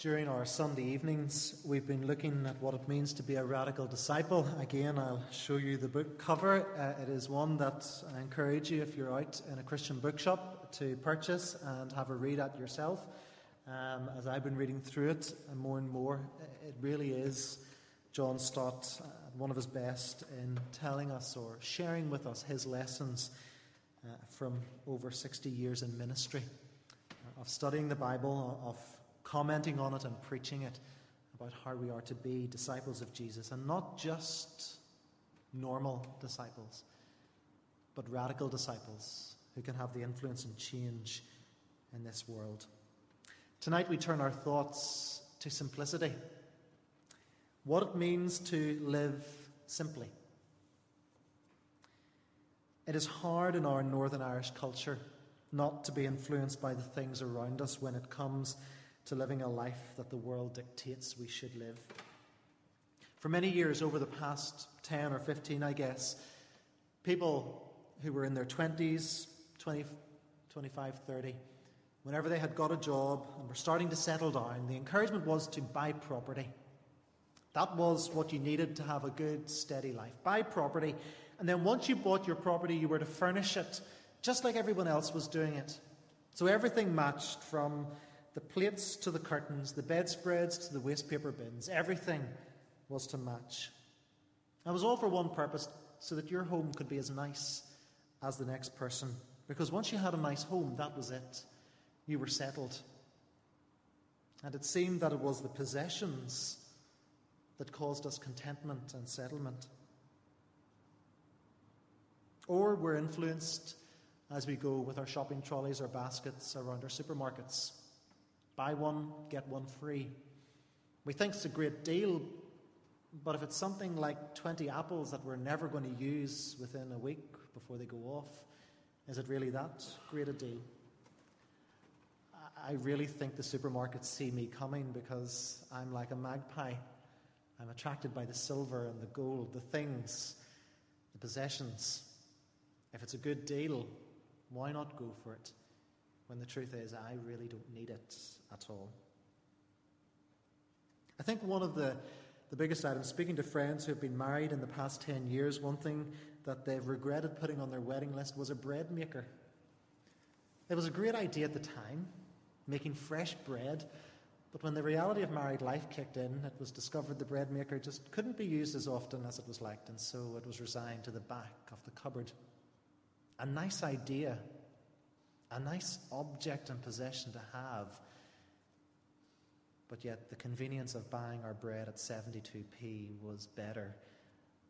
During our Sunday evenings, we've been looking at what it means to be a radical disciple. Again, I'll show you the book cover. Uh, it is one that I encourage you, if you're out in a Christian bookshop, to purchase and have a read at yourself. Um, as I've been reading through it, and more and more, it really is John Stott at one of his best in telling us or sharing with us his lessons uh, from over 60 years in ministry of studying the Bible, of commenting on it and preaching it about how we are to be disciples of Jesus, and not just normal disciples, but radical disciples who can have the influence and change in this world. Tonight we turn our thoughts to simplicity. What it means to live simply. It is hard in our Northern Irish culture not to be influenced by the things around us when it comes to living a life that the world dictates we should live. For many years, over the past 10 or 15, I guess, people who were in their 20s, 20, 25, 30, whenever they had got a job and were starting to settle down, the encouragement was to buy property. That was what you needed to have a good, steady life. Buy property, and then once you bought your property, you were to furnish it just like everyone else was doing it. So everything matched from the plates to the curtains, the bedspreads to the waste paper bins, everything was to match. It was all for one purpose so that your home could be as nice as the next person. Because once you had a nice home, that was it. You were settled. And it seemed that it was the possessions that caused us contentment and settlement. Or we're influenced as we go with our shopping trolleys or baskets around our supermarkets. Buy one, get one free. We think it's a great deal, but if it's something like 20 apples that we're never going to use within a week before they go off, is it really that great a deal? I really think the supermarkets see me coming because I'm like a magpie. I'm attracted by the silver and the gold, the things, the possessions. If it's a good deal, why not go for it? When the truth is, I really don't need it at all. I think one of the, the biggest items, speaking to friends who have been married in the past 10 years, one thing that they've regretted putting on their wedding list was a bread maker. It was a great idea at the time, making fresh bread, but when the reality of married life kicked in, it was discovered the bread maker just couldn't be used as often as it was liked, and so it was resigned to the back of the cupboard. A nice idea, a nice object and possession to have. But yet, the convenience of buying our bread at 72p was better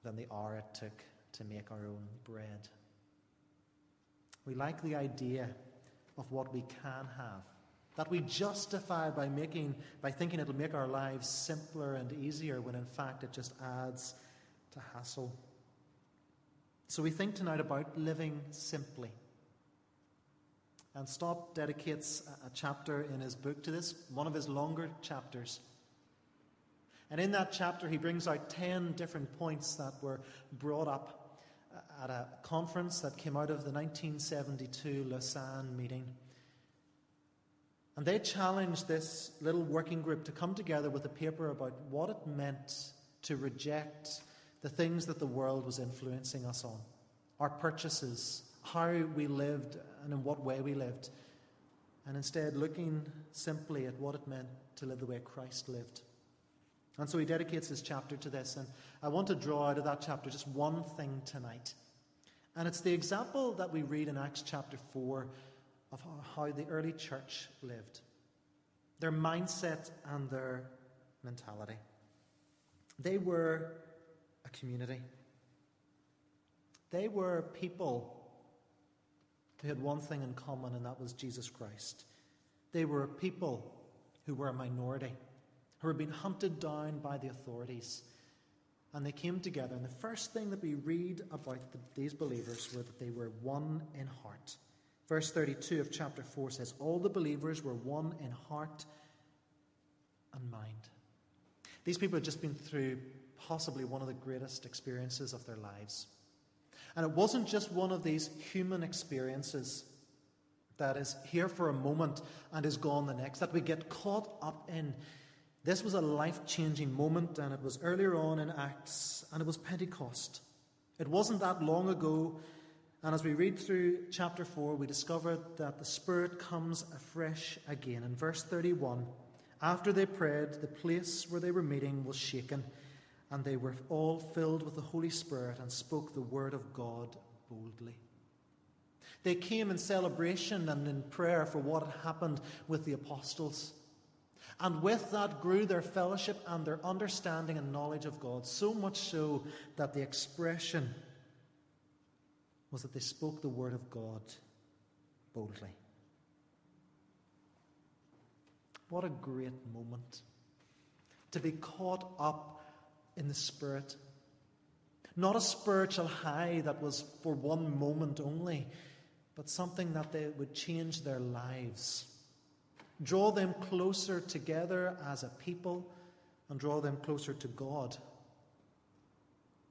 than the hour it took to make our own bread. We like the idea of what we can have, that we justify by making by thinking it'll make our lives simpler and easier when in fact it just adds to hassle. So we think tonight about living simply. And Stott dedicates a chapter in his book to this, one of his longer chapters. And in that chapter, he brings out 10 different points that were brought up uh, at a conference that came out of the 1972 Lausanne meeting. And they challenged this little working group to come together with a paper about what it meant to reject the things that the world was influencing us on our purchases, how we lived and in what way we lived, and instead looking simply at what it meant to live the way Christ lived. And so he dedicates his chapter to this, and I want to draw out of that chapter just one thing tonight. And it's the example that we read in Acts chapter 4 of how the early church lived their mindset and their mentality. They were a community, they were people who had one thing in common, and that was Jesus Christ. They were a people who were a minority, who were being hunted down by the authorities. And they came together. And the first thing that we read about the, these believers were that they were one in heart. Verse 32 of chapter 4 says, All the believers were one in heart and mind. These people had just been through possibly one of the greatest experiences of their lives. And it wasn't just one of these human experiences that is here for a moment and is gone the next, that we get caught up in. This was a life changing moment, and it was earlier on in Acts, and it was Pentecost. It wasn't that long ago, and as we read through chapter 4, we discover that the Spirit comes afresh again. In verse 31, after they prayed, the place where they were meeting was shaken, and they were all filled with the Holy Spirit and spoke the word of God boldly. They came in celebration and in prayer for what had happened with the apostles. And with that grew their fellowship and their understanding and knowledge of God, so much so that the expression was that they spoke the word of God boldly. What a great moment to be caught up in the Spirit. Not a spiritual high that was for one moment only, but something that they would change their lives, draw them closer together as a people, and draw them closer to God.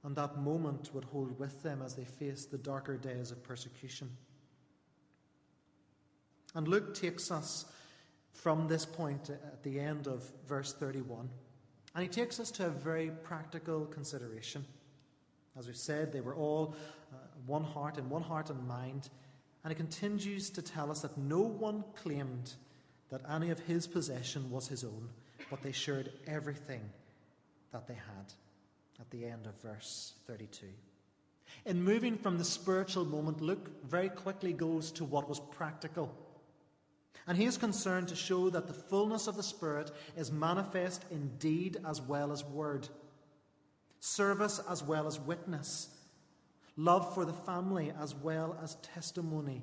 And that moment would hold with them as they faced the darker days of persecution. And Luke takes us from this point at the end of verse 31, and he takes us to a very practical consideration. As we've said, they were all uh, one heart and one heart and mind. And he continues to tell us that no one claimed that any of his possession was his own, but they shared everything that they had at the end of verse 32. In moving from the spiritual moment, Luke very quickly goes to what was practical. And he is concerned to show that the fullness of the Spirit is manifest in deed as well as word, service as well as witness, love for the family as well as testimony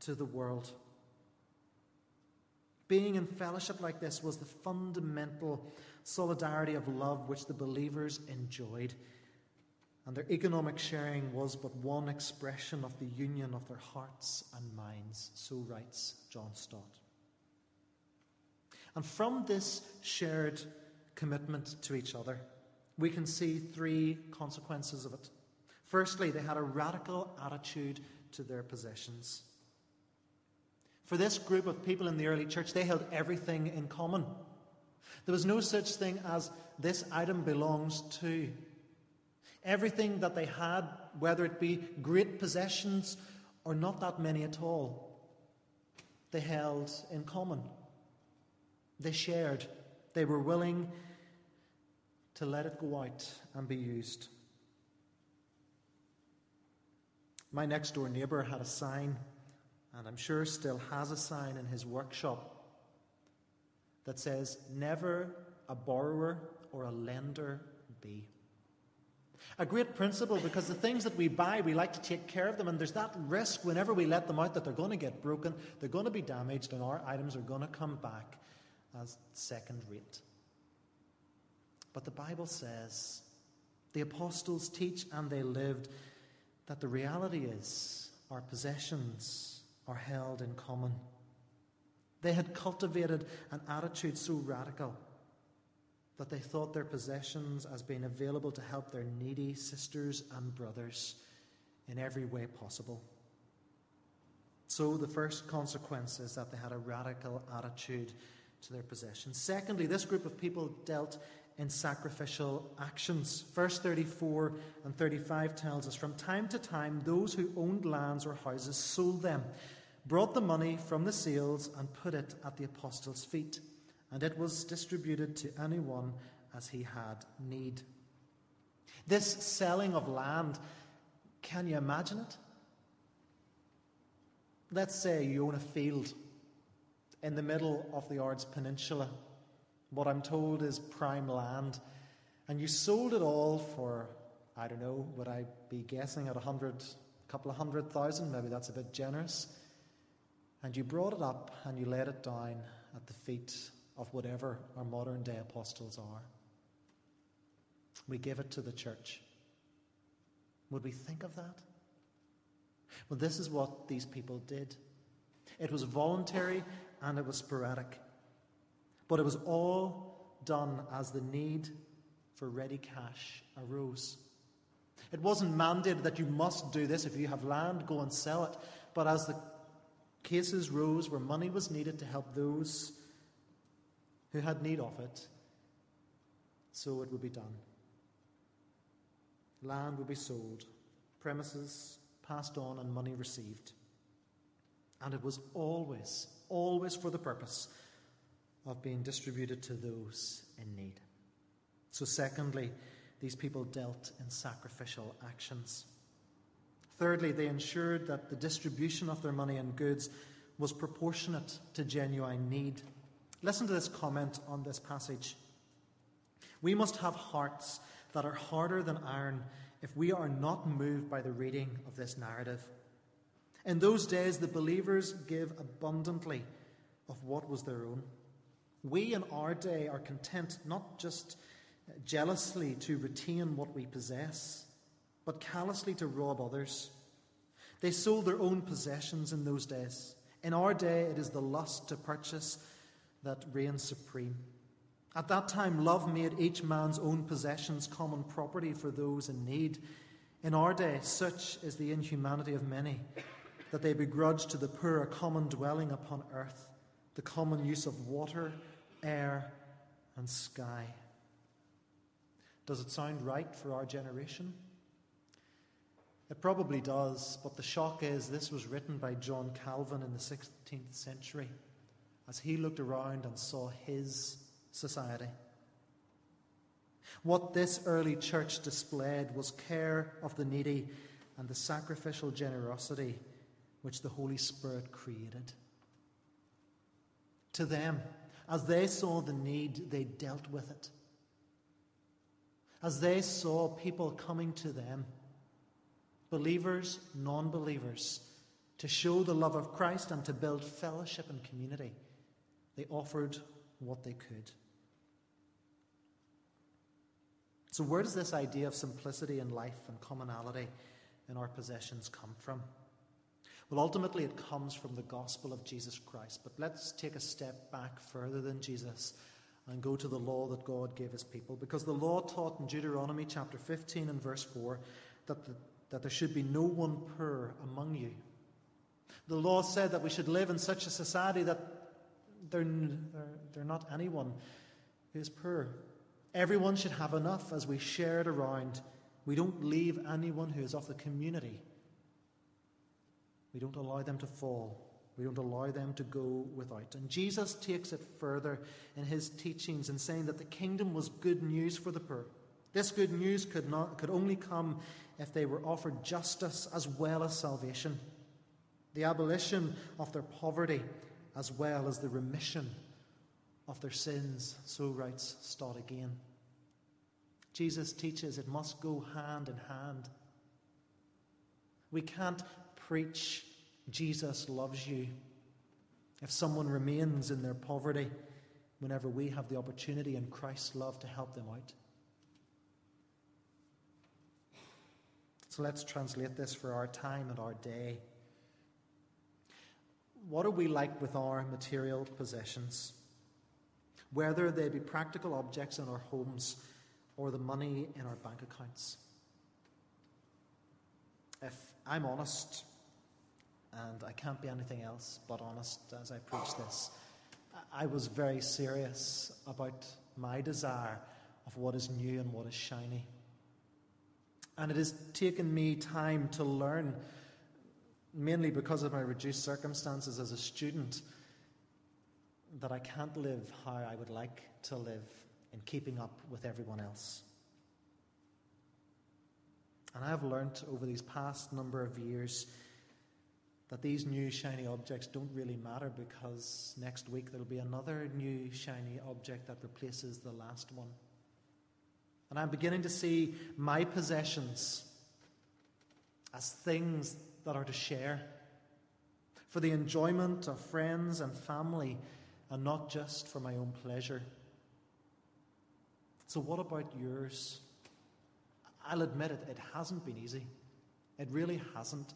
to the world. Being in fellowship like this was the fundamental solidarity of love which the believers enjoyed. And their economic sharing was but one expression of the union of their hearts and minds, so writes John Stott. And from this shared commitment to each other, we can see three consequences of it. Firstly, they had a radical attitude to their possessions. For this group of people in the early church, they held everything in common. There was no such thing as this item belongs to. Everything that they had, whether it be great possessions or not that many at all, they held in common. They shared. They were willing to let it go out and be used. My next door neighbour had a sign, and I'm sure still has a sign in his workshop that says, Never a borrower or a lender be. A great principle because the things that we buy, we like to take care of them, and there's that risk whenever we let them out that they're going to get broken, they're going to be damaged, and our items are going to come back as second rate. But the Bible says, the apostles teach and they lived that the reality is our possessions are held in common. They had cultivated an attitude so radical that they thought their possessions as being available to help their needy sisters and brothers in every way possible. So, the first consequence is that they had a radical attitude to their possessions. Secondly, this group of people dealt in sacrificial actions. Verse 34 and 35 tells us From time to time, those who owned lands or houses sold them, brought the money from the sales, and put it at the apostles' feet, and it was distributed to anyone as he had need. This selling of land, can you imagine it? Let's say you own a field in the middle of the Ards Peninsula what I'm told is prime land, and you sold it all for, I don't know, would I be guessing at a hundred, a couple of hundred thousand? Maybe that's a bit generous. And you brought it up and you laid it down at the feet of whatever our modern day apostles are. We give it to the church. Would we think of that? Well, this is what these people did. It was voluntary and it was sporadic. But it was all done as the need for ready cash arose. It wasn't mandated that you must do this. If you have land, go and sell it. But as the Cases rose where money was needed to help those who had need of it, so it would be done. Land would be sold, premises passed on, and money received. And it was always, always for the purpose of being distributed to those in need. So, secondly, these people dealt in sacrificial actions. Thirdly, they ensured that the distribution of their money and goods was proportionate to genuine need. Listen to this comment on this passage. We must have hearts that are harder than iron if we are not moved by the reading of this narrative. In those days, the believers give abundantly of what was their own. We in our day are content not just jealously to retain what we possess, but callously to rob others. They sold their own possessions in those days. In our day, it is the lust to purchase that reigns supreme. At that time, love made each man's own possessions common property for those in need. In our day, such is the inhumanity of many that they begrudge to the poor a common dwelling upon earth, the common use of water, air, and sky. Does it sound right for our generation? It probably does, but the shock is this was written by John Calvin in the 16th century as he looked around and saw his society. What this early church displayed was care of the needy and the sacrificial generosity which the Holy Spirit created. To them, as they saw the need, they dealt with it. As they saw people coming to them, believers, non believers, to show the love of Christ and to build fellowship and community, they offered what they could. So, where does this idea of simplicity in life and commonality in our possessions come from? Well, ultimately, it comes from the gospel of Jesus Christ. But let's take a step back further than Jesus and go to the law that God gave his people. Because the law taught in Deuteronomy chapter 15 and verse 4 that, the, that there should be no one poor among you. The law said that we should live in such a society that they're, they're, they're not anyone who is poor. Everyone should have enough as we share it around. We don't leave anyone who is of the community. We don't allow them to fall. We don't allow them to go without. And Jesus takes it further in his teachings in saying that the kingdom was good news for the poor. This good news could, not, could only come if they were offered justice as well as salvation, the abolition of their poverty as well as the remission of their sins. So writes Stott again. Jesus teaches it must go hand in hand. We can't preach Jesus loves you if someone remains in their poverty whenever we have the opportunity in Christ's love to help them out. So let's translate this for our time and our day. What are we like with our material possessions? Whether they be practical objects in our homes or the money in our bank accounts. If I'm honest, and I can't be anything else but honest as I preach this. I was very serious about my desire of what is new and what is shiny. And it has taken me time to learn, mainly because of my reduced circumstances as a student, that I can't live how I would like to live in keeping up with everyone else. And I have learnt over these past number of years that these new shiny objects don't really matter because next week there'll be another new shiny object that replaces the last one. And I'm beginning to see my possessions as things that are to share for the enjoyment of friends and family and not just for my own pleasure. So, what about yours? I'll admit it, it hasn't been easy. It really hasn't.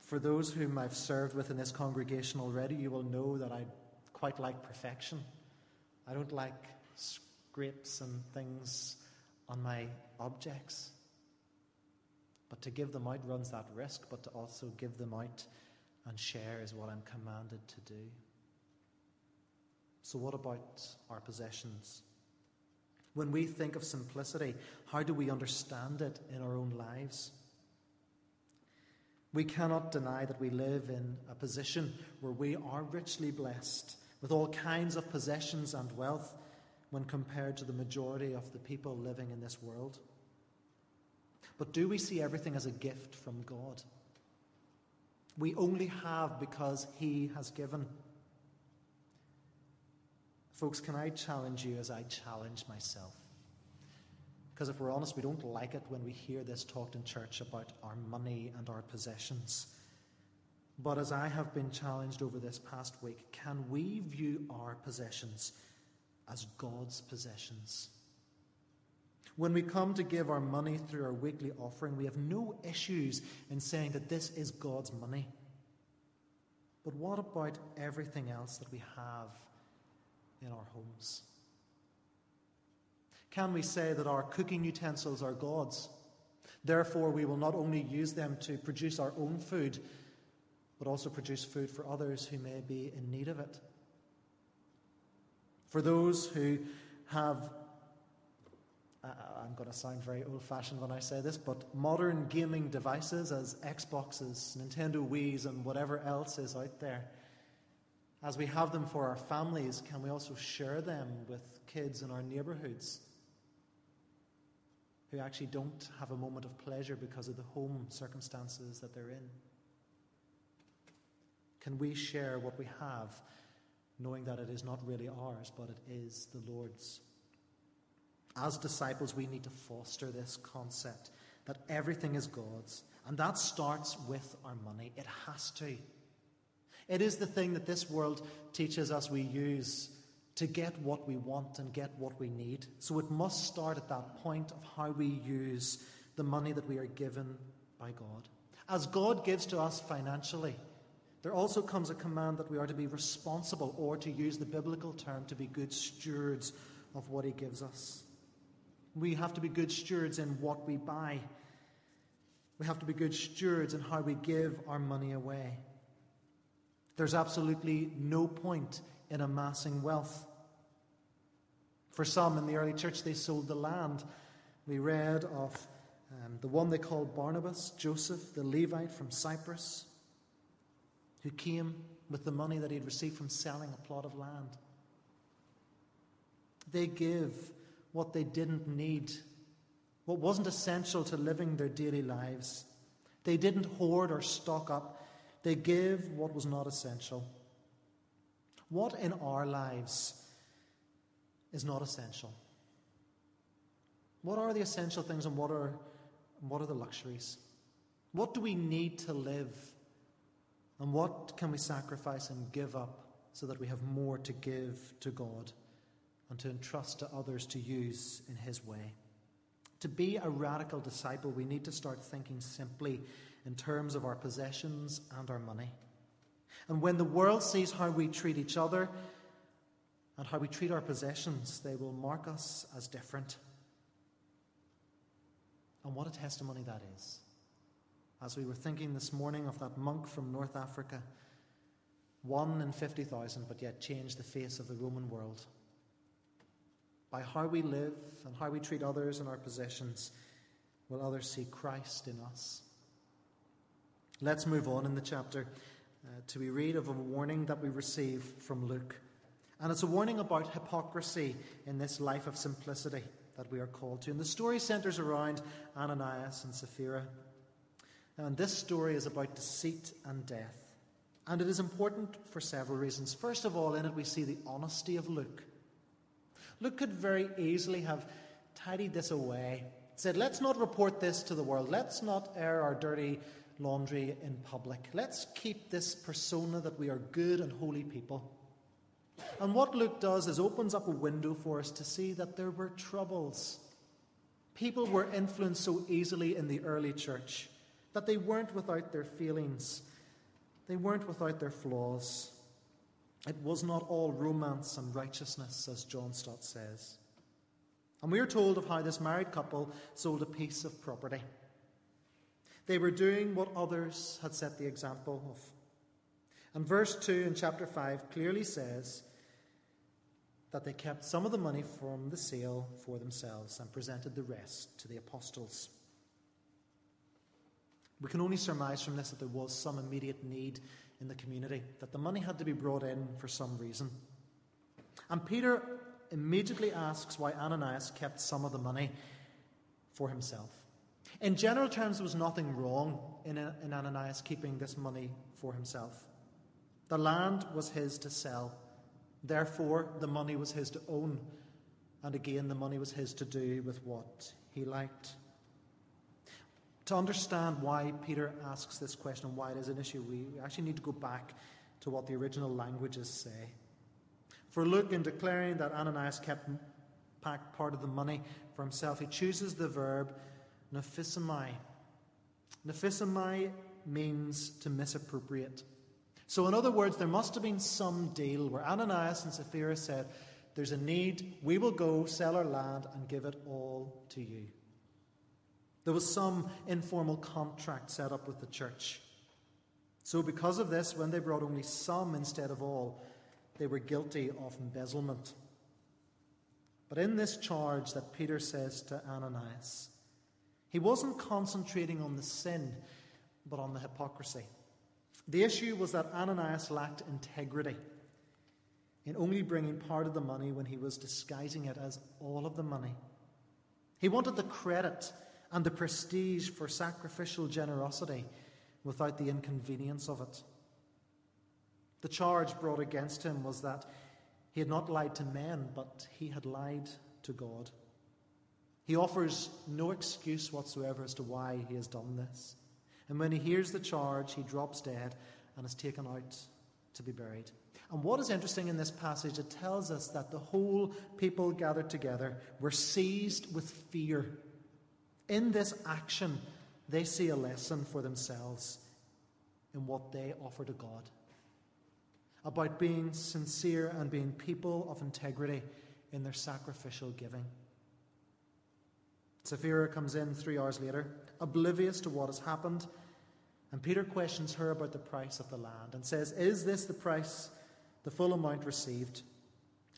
For those whom I've served with in this congregation already, you will know that I quite like perfection. I don't like scrapes and things on my objects. But to give them out runs that risk, but to also give them out and share is what I'm commanded to do. So, what about our possessions? When we think of simplicity, how do we understand it in our own lives? We cannot deny that we live in a position where we are richly blessed with all kinds of possessions and wealth when compared to the majority of the people living in this world. But do we see everything as a gift from God? We only have because He has given. Folks, can I challenge you as I challenge myself? Because if we're honest, we don't like it when we hear this talked in church about our money and our possessions. But as I have been challenged over this past week, can we view our possessions as God's possessions? When we come to give our money through our weekly offering, we have no issues in saying that this is God's money. But what about everything else that we have in our homes? Can we say that our cooking utensils are God's? Therefore, we will not only use them to produce our own food, but also produce food for others who may be in need of it. For those who have Uh, I'm going to sound very old fashioned when I say this, but modern gaming devices as Xboxes, Nintendo Wii's, and whatever else is out there, as we have them for our families, can we also share them with kids in our neighbourhoods who actually don't have a moment of pleasure because of the home circumstances that they're in? Can we share what we have, knowing that it is not really ours, but it is the Lord's? As disciples, we need to foster this concept that everything is God's. And that starts with our money. It has to. It is the thing that this world teaches us we use to get what we want and get what we need. So it must start at that point of how we use the money that we are given by God. As God gives to us financially, there also comes a command that we are to be responsible, or to use the biblical term, to be good stewards of what He gives us. We have to be good stewards in what we buy. We have to be good stewards in how we give our money away. There's absolutely no point in amassing wealth. For some in the early church, they sold the land. We read of um, the one they called Barnabas, Joseph, the Levite from Cyprus, who came with the money that he had received from selling a plot of land. They give what they didn't need, what wasn't essential to living their daily lives. They didn't hoard or stock up, they gave what was not essential. What in our lives is not essential? What are the essential things and what are, what are the luxuries? What do we need to live? And what can we sacrifice and give up so that we have more to give to God? And to entrust to others to use in His way. To be a radical disciple, we need to start thinking simply in terms of our possessions and our money. And when the world sees how we treat each other and how we treat our possessions, they will mark us as different. And what a testimony that is. As we were thinking this morning of that monk from North Africa, one in 50,000, but yet changed the face of the Roman world by how we live and how we treat others and our possessions, will others see Christ in us. Let's move on in the chapter uh, to be read of a warning that we receive from Luke. And it's a warning about hypocrisy in this life of simplicity that we are called to. And the story centers around Ananias and Sapphira. And this story is about deceit and death. And it is important for several reasons. First of all, in it we see the honesty of Luke. Luke could very easily have tidied this away, said, let's not report this to the world, let's not air our dirty laundry in public, let's keep this persona that we are good and holy people. And what Luke does is opens up a window for us to see that there were troubles. People were influenced so easily in the early church that they weren't without their feelings, they weren't without their flaws. It was not all romance and righteousness, as John Stott says. And we are told of how this married couple sold a piece of property. They were doing what others had set the example of. And verse 2 in chapter 5 clearly says that they kept some of the money from the sale for themselves and presented the rest to the apostles. We can only surmise from this that there was some immediate need in the community, that the money had to be brought in for some reason. And Peter immediately asks why Ananias kept some of the money for himself. In general terms, there was nothing wrong in, in Ananias keeping this money for himself. The land was his to sell. Therefore, the money was his to own. And again, the money was his to do with what he liked. To understand why Peter asks this question and why it is an issue, we actually need to go back to what the original languages say. For Luke, in declaring that Ananias kept back part of the money for himself, he chooses the verb nephisomai. Nephisomai means to misappropriate. So, in other words, there must have been some deal where Ananias and Sapphira said, There's a need, we will go sell our land and give it all to you. There was some informal contract set up with the church. So, because of this, when they brought only some instead of all, they were guilty of embezzlement. But in this charge that Peter says to Ananias, he wasn't concentrating on the sin, but on the hypocrisy. The issue was that Ananias lacked integrity in only bringing part of the money when he was disguising it as all of the money. He wanted the credit and the prestige for sacrificial generosity without the inconvenience of it. The charge brought against him was that he had not lied to men, but he had lied to God. He offers no excuse whatsoever as to why he has done this. And when he hears the charge, he drops dead and is taken out to be buried. And what is interesting in this passage, it tells us that the whole people gathered together were seized with fear in this action, they see a lesson for themselves in what they offer to God about being sincere and being people of integrity in their sacrificial giving. Sapphira comes in three hours later, oblivious to what has happened, and Peter questions her about the price of the land and says, Is this the price, the full amount received?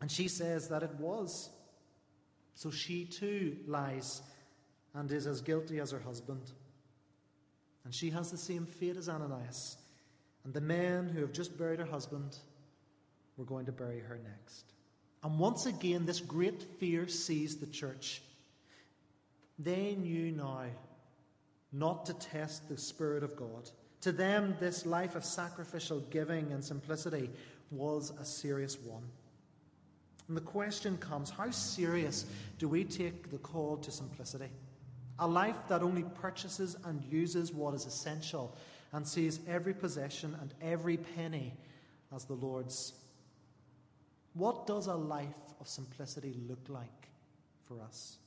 And she says that it was. So she too lies and is as guilty as her husband. And she has the same fate as Ananias. And the men who have just buried her husband were going to bury her next. And once again, this great fear seized the church. They knew now not to test the Spirit of God. To them, this life of sacrificial giving and simplicity was a serious one. And the question comes how serious do we take the call to simplicity? A life that only purchases and uses what is essential and sees every possession and every penny as the Lord's. What does a life of simplicity look like for us?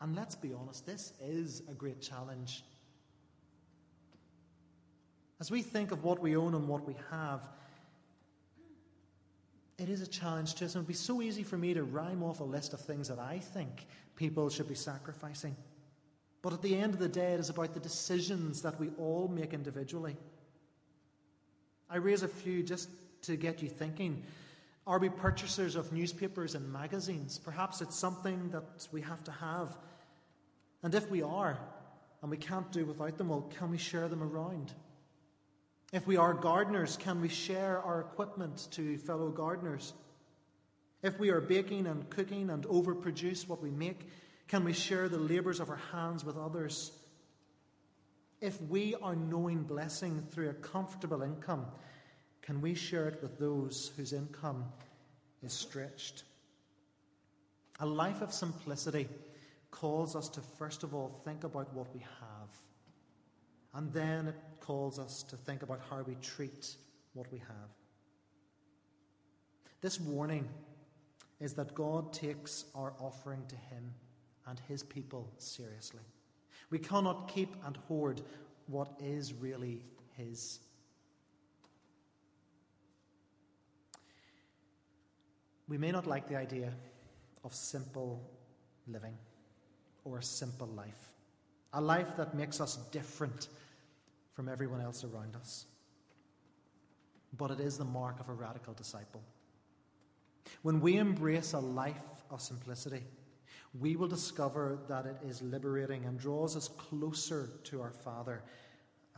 And let's be honest, this is a great challenge. As we think of what we own and what we have, it is a challenge to us. And it would be so easy for me to rhyme off a list of things that I think people should be sacrificing. But at the end of the day, it is about the decisions that we all make individually. I raise a few just to get you thinking. Are we purchasers of newspapers and magazines? Perhaps it's something that we have to have. And if we are, and we can't do without them, well, can we share them around? If we are gardeners, can we share our equipment to fellow gardeners? If we are baking and cooking and overproduce what we make, can we share the labours of our hands with others? If we are knowing blessing through a comfortable income, can we share it with those whose income is stretched? A life of simplicity calls us to first of all think about what we have. And then it calls us to think about how we treat what we have. This warning is that God takes our offering to Him and His people seriously. We cannot keep and hoard what is really His. We may not like the idea of simple living or a simple life, a life that makes us different from everyone else around us. but it is the mark of a radical disciple. When we embrace a life of simplicity, we will discover that it is liberating and draws us closer to our Father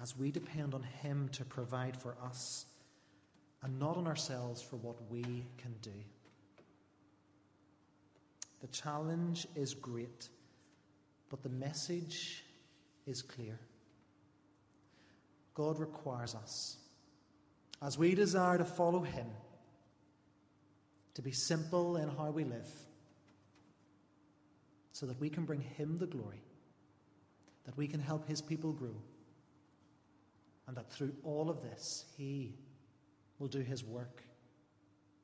as we depend on Him to provide for us and not on ourselves for what we can do. The challenge is great, but the message is clear. God requires us, as we desire to follow Him, to be simple in how we live, so that we can bring Him the glory, that we can help His people grow, and that through all of this, He will do His work.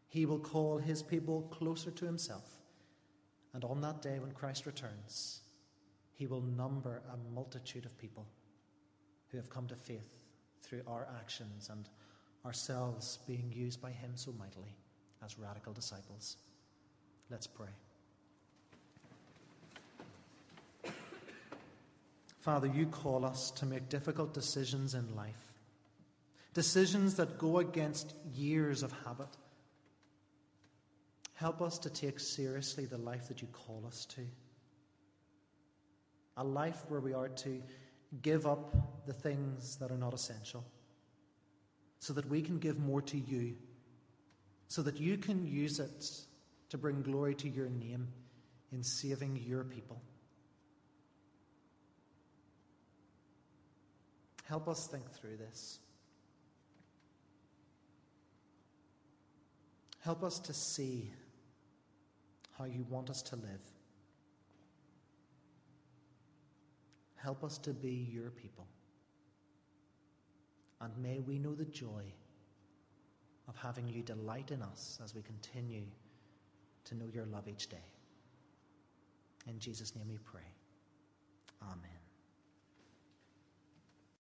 He will call His people closer to Himself. And on that day when Christ returns, He will number a multitude of people who have come to faith through our actions and ourselves being used by Him so mightily as radical disciples. Let's pray. Father, you call us to make difficult decisions in life, decisions that go against years of habit. Help us to take seriously the life that you call us to. A life where we are to give up the things that are not essential so that we can give more to you, so that you can use it to bring glory to your name in saving your people. Help us think through this. Help us to see how you want us to live. Help us to be your people. And may we know the joy of having you delight in us as we continue to know your love each day. In Jesus' name we pray. Amen.